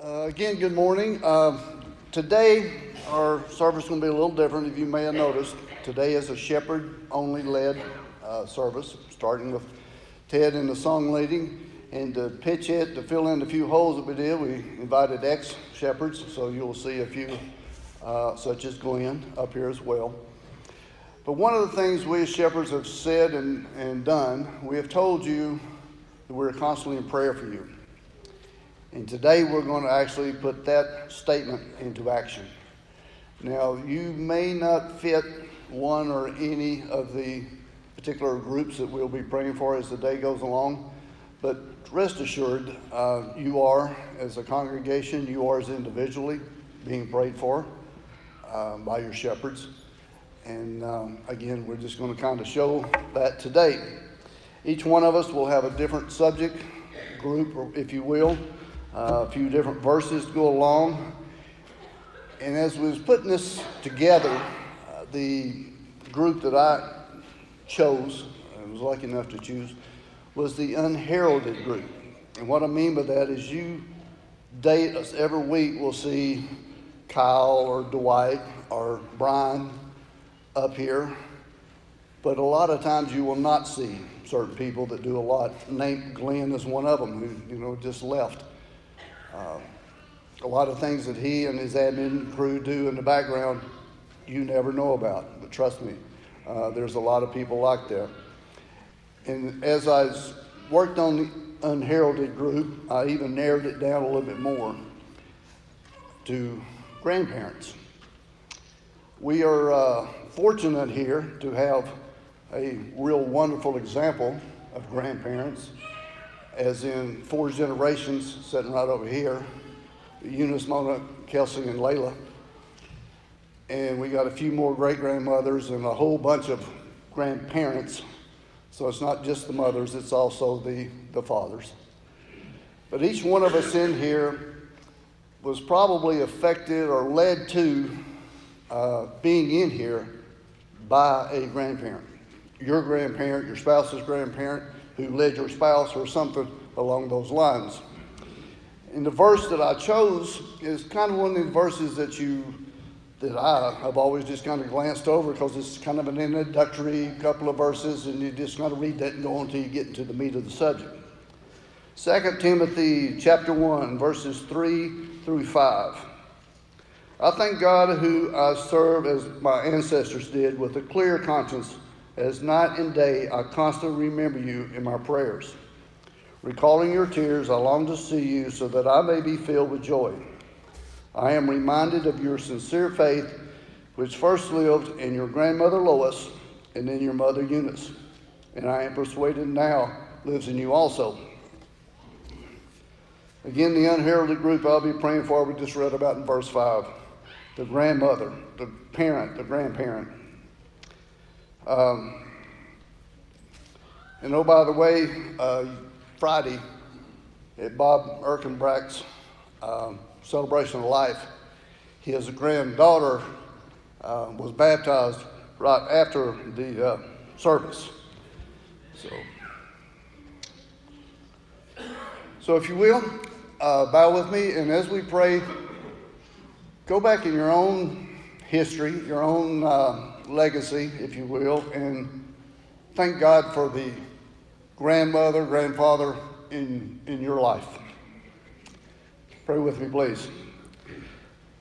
Uh, again, good morning. Uh, today, our service is going to be a little different, if you may have noticed. Today is a shepherd only led uh, service, starting with Ted and the song leading. And to pitch it, to fill in a few holes that we did, we invited ex shepherds, so you'll see a few, uh, such as Glenn, up here as well. But one of the things we as shepherds have said and, and done, we have told you that we're constantly in prayer for you. And today we're going to actually put that statement into action. Now, you may not fit one or any of the particular groups that we'll be praying for as the day goes along, but rest assured, uh, you are, as a congregation, you are as individually being prayed for uh, by your shepherds. And um, again, we're just going to kind of show that today. Each one of us will have a different subject group, if you will uh, a few different verses to go along. And as we was putting this together, uh, the group that I chose, I was lucky enough to choose, was the unheralded group. And what I mean by that is you date us every week, we'll see Kyle or Dwight or Brian up here. But a lot of times you will not see certain people that do a lot. Nate Glenn is one of them who, you know, just left. Um, a lot of things that he and his admin crew do in the background you never know about. But trust me, uh, there's a lot of people like that. And as I worked on the unheralded group, I even narrowed it down a little bit more to grandparents. We are uh, fortunate here to have a real wonderful example of grandparents as in four generations sitting right over here Eunice, Mona, Kelsey, and Layla. And we got a few more great grandmothers and a whole bunch of grandparents. So it's not just the mothers, it's also the, the fathers. But each one of us in here was probably affected or led to uh, being in here by a grandparent. Your grandparent, your spouse's grandparent, who led your spouse or something along those lines. And the verse that I chose is kind of one of the verses that you that I have always just kind of glanced over because it's kind of an introductory couple of verses, and you just kind of read that and go until you get into the meat of the subject. 2 Timothy chapter 1, verses 3 through 5. I thank God who I serve as my ancestors did with a clear conscience as night and day I constantly remember you in my prayers. Recalling your tears, I long to see you so that I may be filled with joy. I am reminded of your sincere faith, which first lived in your grandmother Lois and in your mother Eunice, and I am persuaded now lives in you also. Again, the unheralded group I'll be praying for, we just read about in verse 5 the grandmother, the parent, the grandparent. Um, and oh, by the way, uh, Friday at Bob Erkenbrack's um, celebration of life, his granddaughter uh, was baptized right after the uh, service. So, so if you will, uh, bow with me, and as we pray, go back in your own history, your own uh, legacy, if you will, and thank God for the grandmother, grandfather in, in your life. Pray with me, please.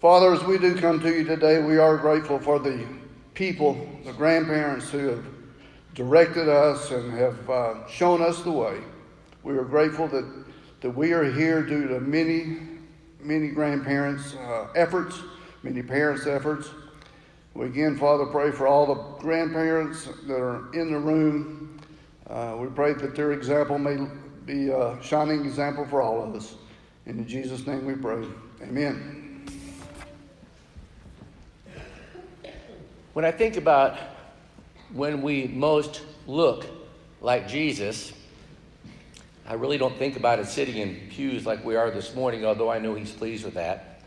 Father, as we do come to you today, we are grateful for the people, the grandparents who have directed us and have uh, shown us the way. We are grateful that, that we are here due to many, many grandparents' uh, efforts, many parents' efforts. We again, Father, pray for all the grandparents that are in the room. Uh, we pray that their example may be a shining example for all of us. In Jesus' name we pray. Amen. When I think about when we most look like Jesus, I really don't think about it sitting in pews like we are this morning, although I know he's pleased with that.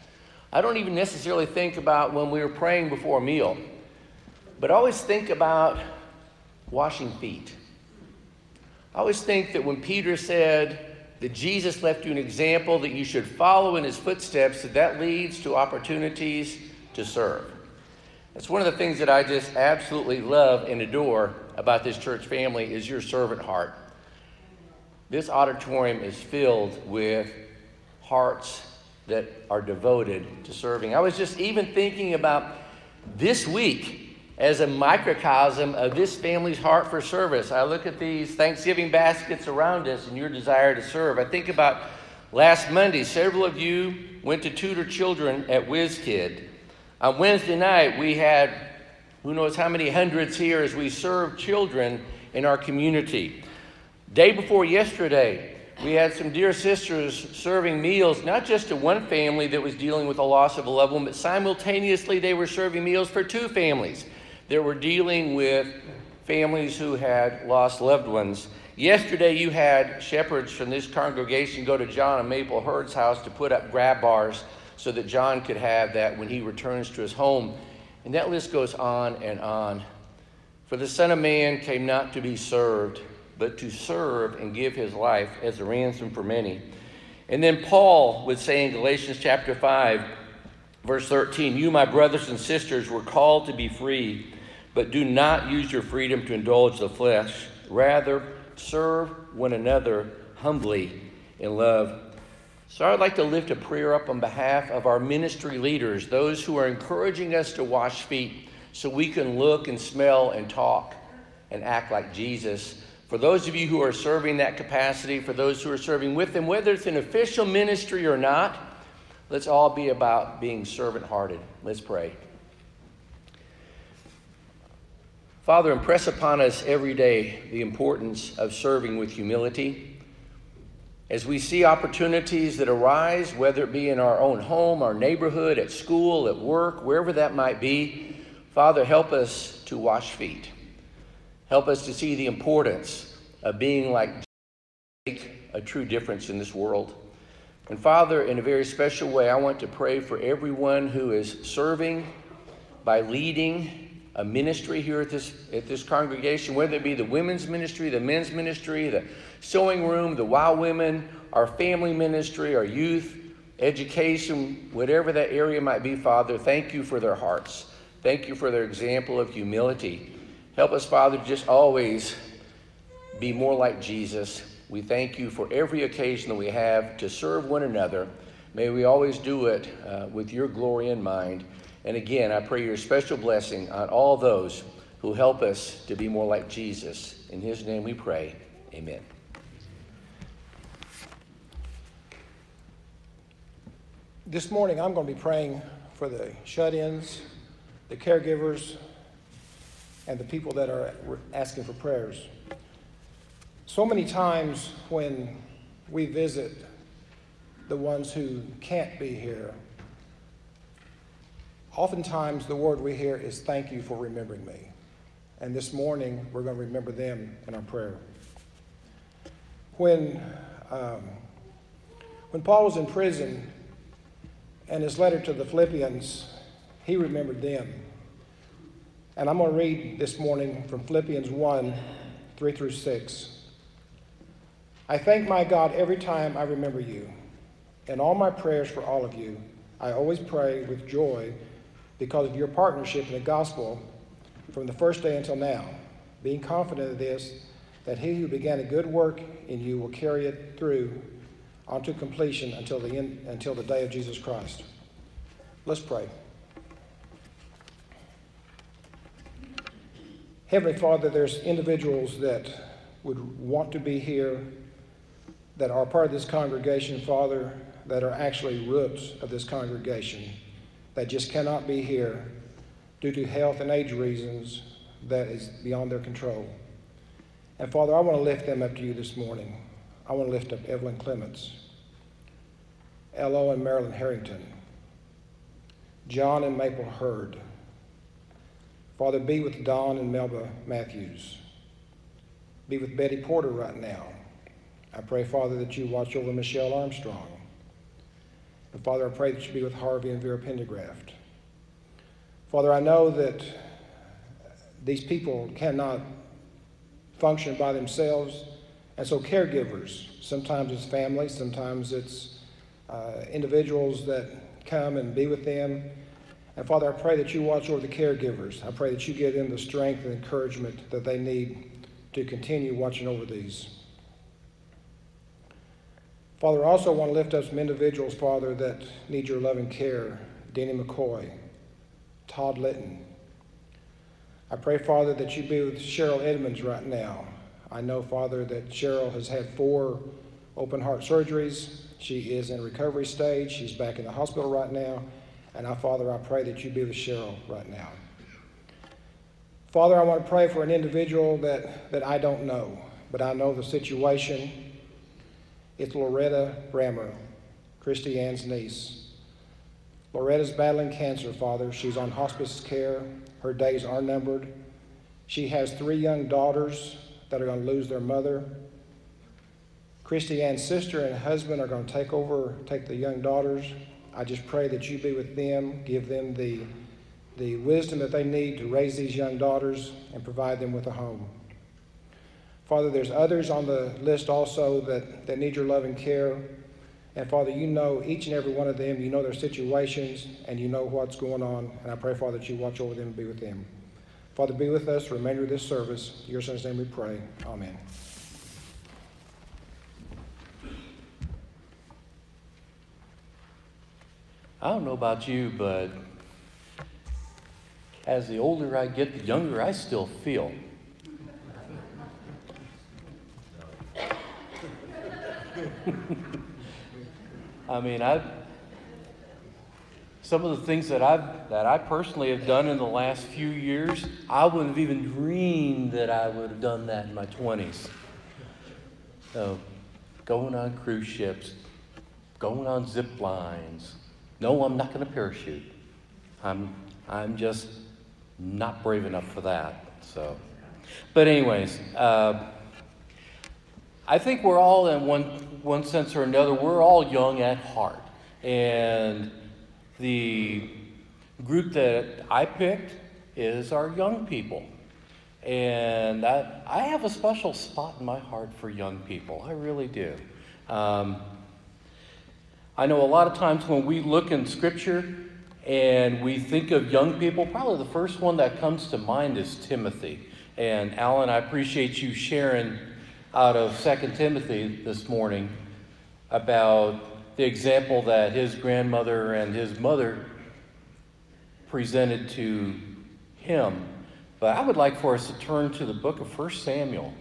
I don't even necessarily think about when we were praying before a meal, but I always think about washing feet. I always think that when Peter said, that Jesus left you an example that you should follow in his footsteps, that that leads to opportunities to serve. That's one of the things that I just absolutely love and adore about this church family is your servant heart. This auditorium is filled with hearts that are devoted to serving. I was just even thinking about this week as a microcosm of this family's heart for service. I look at these Thanksgiving baskets around us and your desire to serve. I think about last Monday, several of you went to tutor children at WizKid. On Wednesday night, we had who knows how many hundreds here as we serve children in our community. Day before yesterday, we had some dear sisters serving meals, not just to one family that was dealing with the loss of a loved one, but simultaneously they were serving meals for two families that were dealing with families who had lost loved ones. Yesterday, you had shepherds from this congregation go to John and Maple Hurd's house to put up grab bars so that John could have that when he returns to his home. And that list goes on and on. For the Son of Man came not to be served, but to serve and give his life as a ransom for many. And then Paul would say in Galatians chapter 5, verse 13, You, my brothers and sisters, were called to be free. But do not use your freedom to indulge the flesh. Rather, serve one another humbly in love. So I'd like to lift a prayer up on behalf of our ministry leaders, those who are encouraging us to wash feet so we can look and smell and talk and act like Jesus. For those of you who are serving that capacity, for those who are serving with them, whether it's an official ministry or not, let's all be about being servant hearted. Let's pray. Father, impress upon us every day the importance of serving with humility. As we see opportunities that arise, whether it be in our own home, our neighborhood, at school, at work, wherever that might be, Father, help us to wash feet. Help us to see the importance of being like Jesus make a true difference in this world. And Father, in a very special way, I want to pray for everyone who is serving by leading a ministry here at this, at this congregation, whether it be the women's ministry, the men's ministry, the sewing room, the Wow Women, our family ministry, our youth, education, whatever that area might be, Father, thank you for their hearts. Thank you for their example of humility. Help us, Father, to just always be more like Jesus. We thank you for every occasion that we have to serve one another. May we always do it uh, with your glory in mind. And again, I pray your special blessing on all those who help us to be more like Jesus. In his name we pray. Amen. This morning, I'm going to be praying for the shut ins, the caregivers, and the people that are asking for prayers. So many times when we visit the ones who can't be here, Oftentimes, the word we hear is thank you for remembering me. And this morning, we're going to remember them in our prayer. When, um, when Paul was in prison and his letter to the Philippians, he remembered them. And I'm going to read this morning from Philippians 1 3 through 6. I thank my God every time I remember you. In all my prayers for all of you, I always pray with joy because of your partnership in the gospel from the first day until now, being confident of this, that he who began a good work in you will carry it through onto completion until the, end, until the day of Jesus Christ. Let's pray. Heavenly Father, there's individuals that would want to be here, that are part of this congregation, Father, that are actually roots of this congregation that just cannot be here due to health and age reasons that is beyond their control. And Father, I want to lift them up to you this morning. I want to lift up Evelyn Clements, Elo and Marilyn Harrington, John and Maple Hurd. Father, be with Don and Melba Matthews. Be with Betty Porter right now. I pray, Father, that you watch over Michelle Armstrong. And Father, I pray that you be with Harvey and Vera Pendergraft. Father, I know that these people cannot function by themselves And so, caregivers, sometimes it's family, sometimes it's uh, individuals that come and be with them. And Father, I pray that you watch over the caregivers. I pray that you give them the strength and encouragement that they need to continue watching over these. Father, I also want to lift up some individuals, Father, that need your loving care. Danny McCoy, Todd Litton. I pray, Father, that you be with Cheryl Edmonds right now. I know, Father, that Cheryl has had four open heart surgeries. She is in recovery stage. She's back in the hospital right now. And I, Father, I pray that you be with Cheryl right now. Father, I want to pray for an individual that, that I don't know, but I know the situation. It's Loretta Brammer, Christy Ann's niece. Loretta's battling cancer, Father. She's on hospice care. Her days are numbered. She has three young daughters that are going to lose their mother. Christy Ann's sister and husband are going to take over, take the young daughters. I just pray that you be with them, give them the, the wisdom that they need to raise these young daughters and provide them with a home. Father, there's others on the list also that, that need your love and care. And Father, you know each and every one of them. You know their situations and you know what's going on. And I pray, Father, that you watch over them and be with them. Father, be with us remainder of this service. In your son's name we pray. Amen. I don't know about you, but as the older I get, the younger I still feel. I mean, I've some of the things that I've that I personally have done in the last few years, I wouldn't have even dreamed that I would have done that in my twenties. So, going on cruise ships, going on zip lines. No, I'm not going to parachute. I'm I'm just not brave enough for that. So, but anyways. Uh, I think we're all, in one, one sense or another, we're all young at heart. And the group that I picked is our young people. And I, I have a special spot in my heart for young people. I really do. Um, I know a lot of times when we look in Scripture and we think of young people, probably the first one that comes to mind is Timothy. And Alan, I appreciate you sharing out of 2 Timothy this morning about the example that his grandmother and his mother presented to him. But I would like for us to turn to the book of 1 Samuel.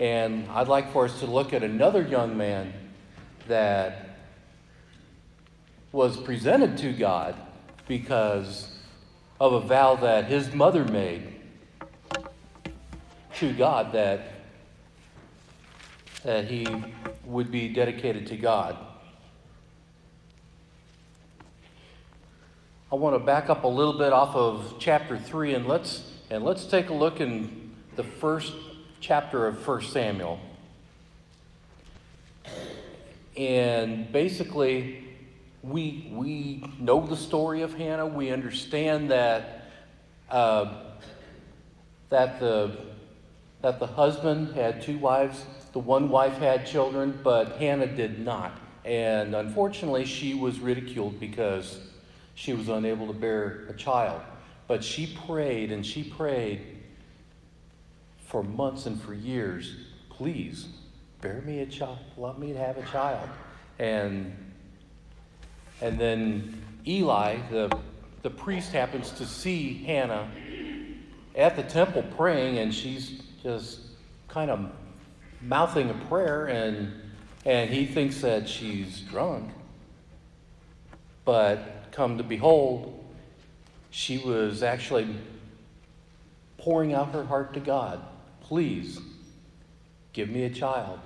And I'd like for us to look at another young man that was presented to God because of a vow that his mother made to God that that he would be dedicated to God. I want to back up a little bit off of chapter 3 and let's and let's take a look in the first chapter of 1 Samuel. And basically we we know the story of Hannah. We understand that uh, that the that the husband had two wives the one wife had children, but Hannah did not. And unfortunately, she was ridiculed because she was unable to bear a child. But she prayed and she prayed for months and for years please bear me a child, let me have a child. And, and then Eli, the, the priest, happens to see Hannah at the temple praying, and she's just kind of mouthing a prayer and and he thinks that she's drunk. But come to behold, she was actually pouring out her heart to God. Please give me a child.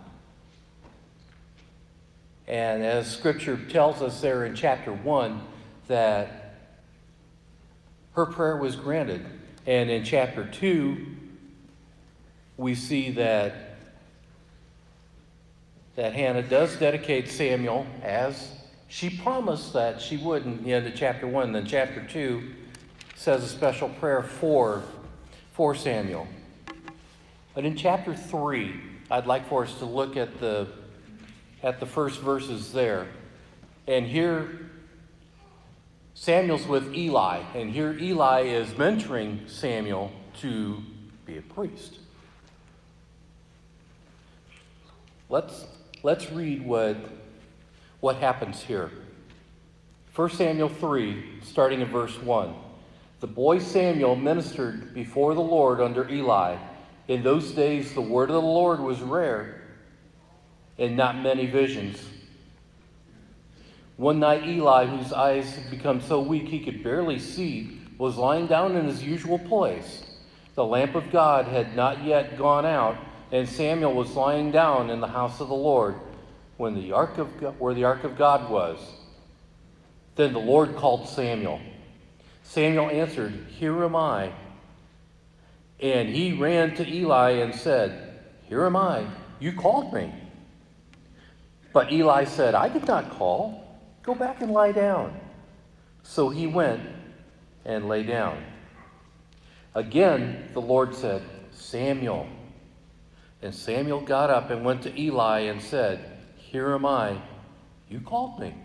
And as scripture tells us there in chapter 1 that her prayer was granted. And in chapter 2, we see that that Hannah does dedicate Samuel as she promised that she would in the end of chapter 1. Then chapter 2 says a special prayer for, for Samuel. But in chapter 3, I'd like for us to look at the, at the first verses there. And here, Samuel's with Eli, and here Eli is mentoring Samuel to be a priest. Let's, let's read what, what happens here. 1 Samuel 3, starting in verse 1. The boy Samuel ministered before the Lord under Eli. In those days, the word of the Lord was rare and not many visions. One night, Eli, whose eyes had become so weak he could barely see, was lying down in his usual place. The lamp of God had not yet gone out, and Samuel was lying down in the house of the Lord when the ark of God, where the ark of God was. Then the Lord called Samuel. Samuel answered, Here am I. And he ran to Eli and said, Here am I. You called me. But Eli said, I did not call. Go back and lie down. So he went and lay down. Again, the Lord said, Samuel. And Samuel got up and went to Eli and said, Here am I. You called me.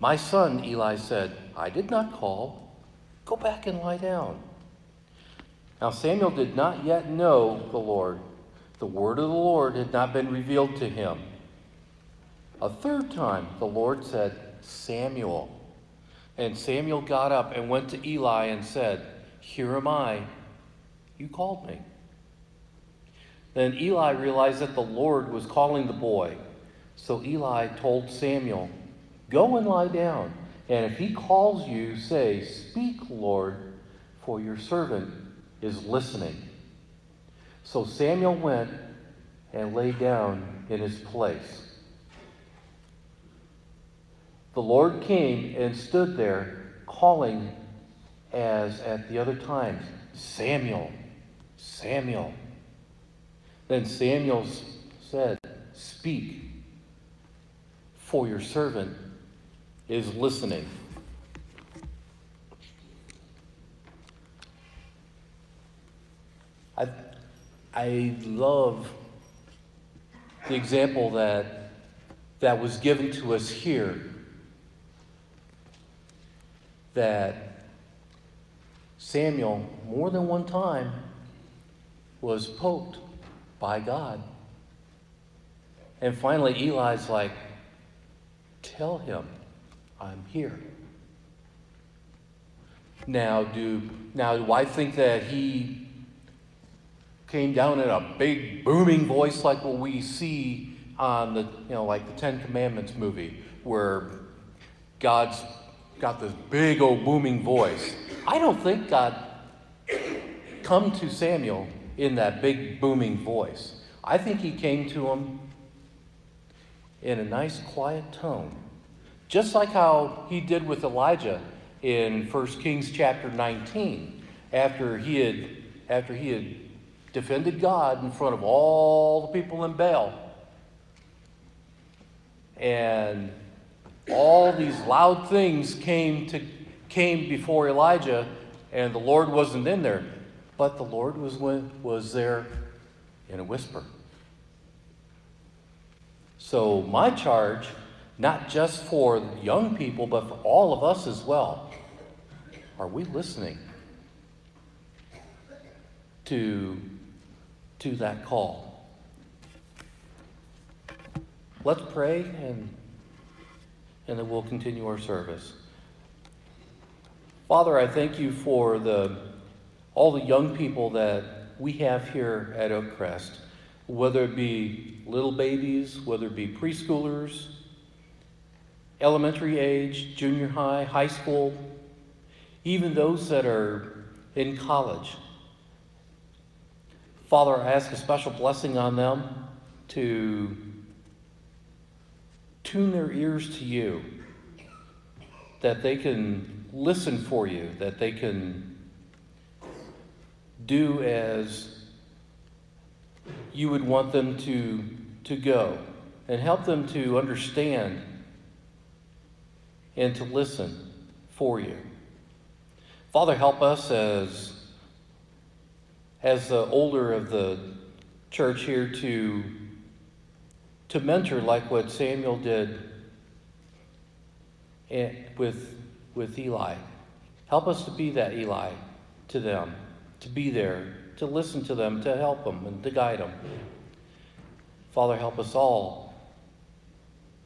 My son, Eli said, I did not call. Go back and lie down. Now Samuel did not yet know the Lord. The word of the Lord had not been revealed to him. A third time the Lord said, Samuel. And Samuel got up and went to Eli and said, Here am I. You called me. Then Eli realized that the Lord was calling the boy. So Eli told Samuel, Go and lie down. And if he calls you, say, Speak, Lord, for your servant is listening. So Samuel went and lay down in his place. The Lord came and stood there, calling as at the other times Samuel, Samuel. Then Samuel said, Speak, for your servant is listening. I, I love the example that, that was given to us here that Samuel, more than one time, was poked by God. And finally, Eli's like, Tell him I'm here. Now, do now do I think that he came down in a big booming voice like what we see on the you know like the Ten Commandments movie where God's got this big old booming voice. I don't think God come to Samuel in that big booming voice. I think he came to him in a nice quiet tone. Just like how he did with Elijah in 1 Kings chapter 19, after he had, after he had defended God in front of all the people in Baal. And all these loud things came to came before Elijah, and the Lord wasn't in there, but the Lord was was there in a whisper. So my charge not just for young people, but for all of us as well. Are we listening to, to that call? Let's pray and, and then we'll continue our service. Father, I thank you for the, all the young people that we have here at Oakcrest, whether it be little babies, whether it be preschoolers, elementary age, junior high, high school, even those that are in college. Father, I ask a special blessing on them to tune their ears to you, that they can listen for you, that they can do as you would want them to, to go, and help them to understand and to listen for you. Father, help us as, as the older of the church here to, to mentor like what Samuel did with, with Eli. Help us to be that Eli to them, to be there, to listen to them, to help them, and to guide them. Father, help us all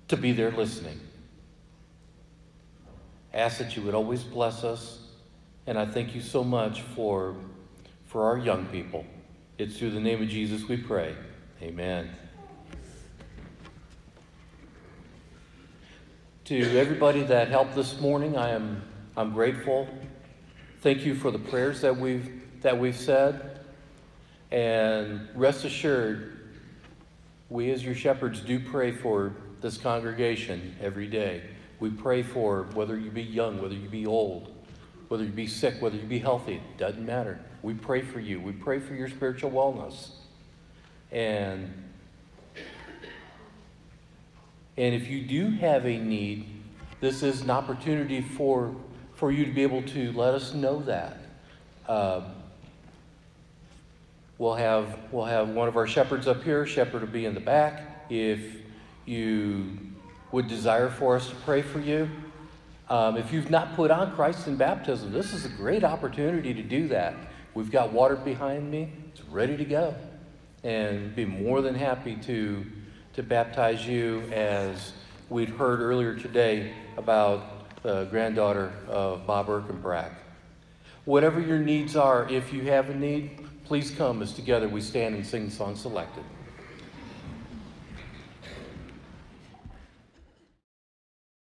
to be there listening. Ask that you would always bless us, and I thank you so much for, for our young people. It's through the name of Jesus we pray. Amen. To everybody that helped this morning, I am I'm grateful. Thank you for the prayers that we've that we've said. And rest assured, we as your shepherds do pray for this congregation every day. We pray for whether you be young, whether you be old, whether you be sick, whether you be healthy, doesn't matter. We pray for you. We pray for your spiritual wellness. And and if you do have a need, this is an opportunity for, for you to be able to let us know that. Um, we'll, have, we'll have one of our shepherds up here, shepherd will be in the back. If you would desire for us to pray for you, um, if you've not put on Christ in baptism, this is a great opportunity to do that. We've got water behind me, it's ready to go. And be more than happy to to baptize you as we'd heard earlier today about the granddaughter of Bob Erkenbrack. Whatever your needs are, if you have a need, please come as together we stand and sing song selected.